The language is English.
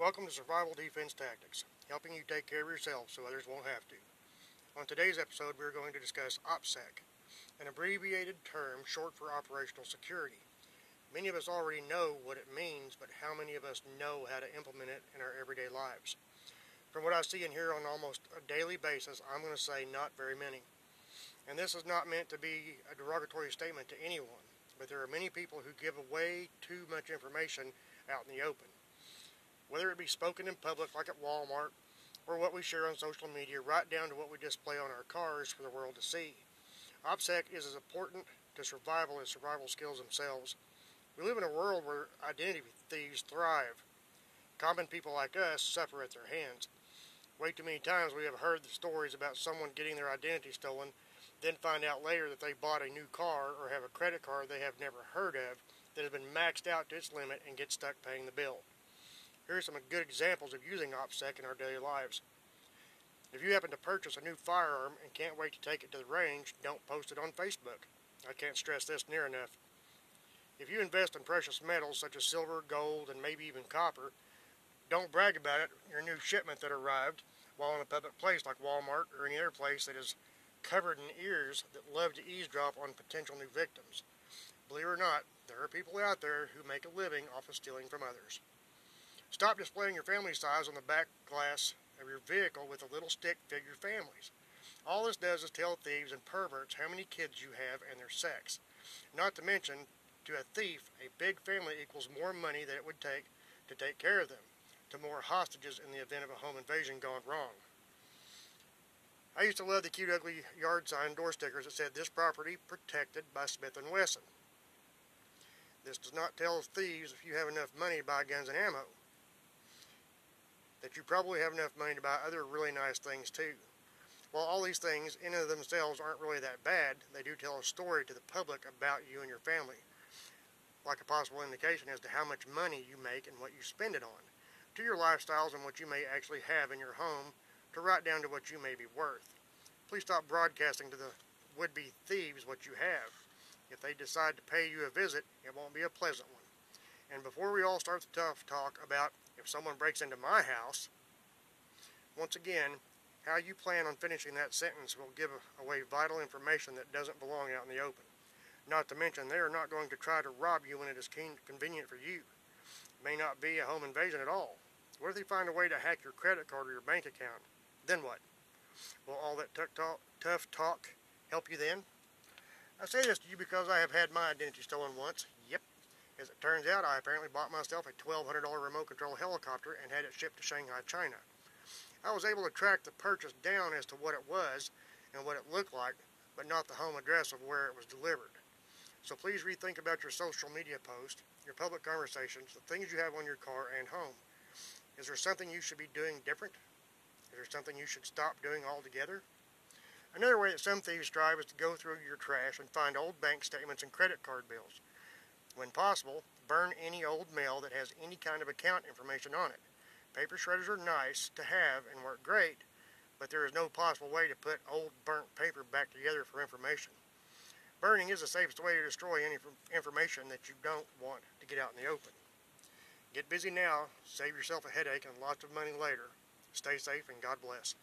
Welcome to Survival Defense Tactics, helping you take care of yourself so others won't have to. On today's episode, we're going to discuss OPSEC, an abbreviated term short for Operational Security. Many of us already know what it means, but how many of us know how to implement it in our everyday lives? From what I see and hear on almost a daily basis, I'm going to say not very many. And this is not meant to be a derogatory statement to anyone, but there are many people who give away too much information out in the open. Whether it be spoken in public like at Walmart, or what we share on social media, right down to what we display on our cars for the world to see. OPSEC is as important to survival as survival skills themselves. We live in a world where identity thieves thrive. Common people like us suffer at their hands. Way too many times we have heard the stories about someone getting their identity stolen, then find out later that they bought a new car or have a credit card they have never heard of that has been maxed out to its limit and get stuck paying the bill. Here are some good examples of using OPSEC in our daily lives. If you happen to purchase a new firearm and can't wait to take it to the range, don't post it on Facebook. I can't stress this near enough. If you invest in precious metals such as silver, gold, and maybe even copper, don't brag about it, your new shipment that arrived, while in a public place like Walmart or any other place that is covered in ears that love to eavesdrop on potential new victims. Believe it or not, there are people out there who make a living off of stealing from others. Stop displaying your family size on the back glass of your vehicle with a little stick figure families. All this does is tell thieves and perverts how many kids you have and their sex. Not to mention, to a thief, a big family equals more money than it would take to take care of them, to more hostages in the event of a home invasion gone wrong. I used to love the cute ugly yard sign door stickers that said this property protected by Smith & Wesson. This does not tell thieves if you have enough money to buy guns and ammo. That you probably have enough money to buy other really nice things too. While all these things in and of themselves aren't really that bad, they do tell a story to the public about you and your family, like a possible indication as to how much money you make and what you spend it on, to your lifestyles and what you may actually have in your home, to right down to what you may be worth. Please stop broadcasting to the would-be thieves what you have. If they decide to pay you a visit, it won't be a pleasant one. And before we all start the tough talk about if someone breaks into my house, once again, how you plan on finishing that sentence will give away vital information that doesn't belong out in the open. Not to mention, they are not going to try to rob you when it is convenient for you. It may not be a home invasion at all. What if they find a way to hack your credit card or your bank account? Then what? Will all that tough talk help you then? I say this to you because I have had my identity stolen once. As it turns out, I apparently bought myself a $1,200 remote control helicopter and had it shipped to Shanghai, China. I was able to track the purchase down as to what it was and what it looked like, but not the home address of where it was delivered. So please rethink about your social media posts, your public conversations, the things you have on your car and home. Is there something you should be doing different? Is there something you should stop doing altogether? Another way that some thieves strive is to go through your trash and find old bank statements and credit card bills. When possible, burn any old mail that has any kind of account information on it. Paper shredders are nice to have and work great, but there is no possible way to put old burnt paper back together for information. Burning is the safest way to destroy any information that you don't want to get out in the open. Get busy now, save yourself a headache and lots of money later. Stay safe and God bless.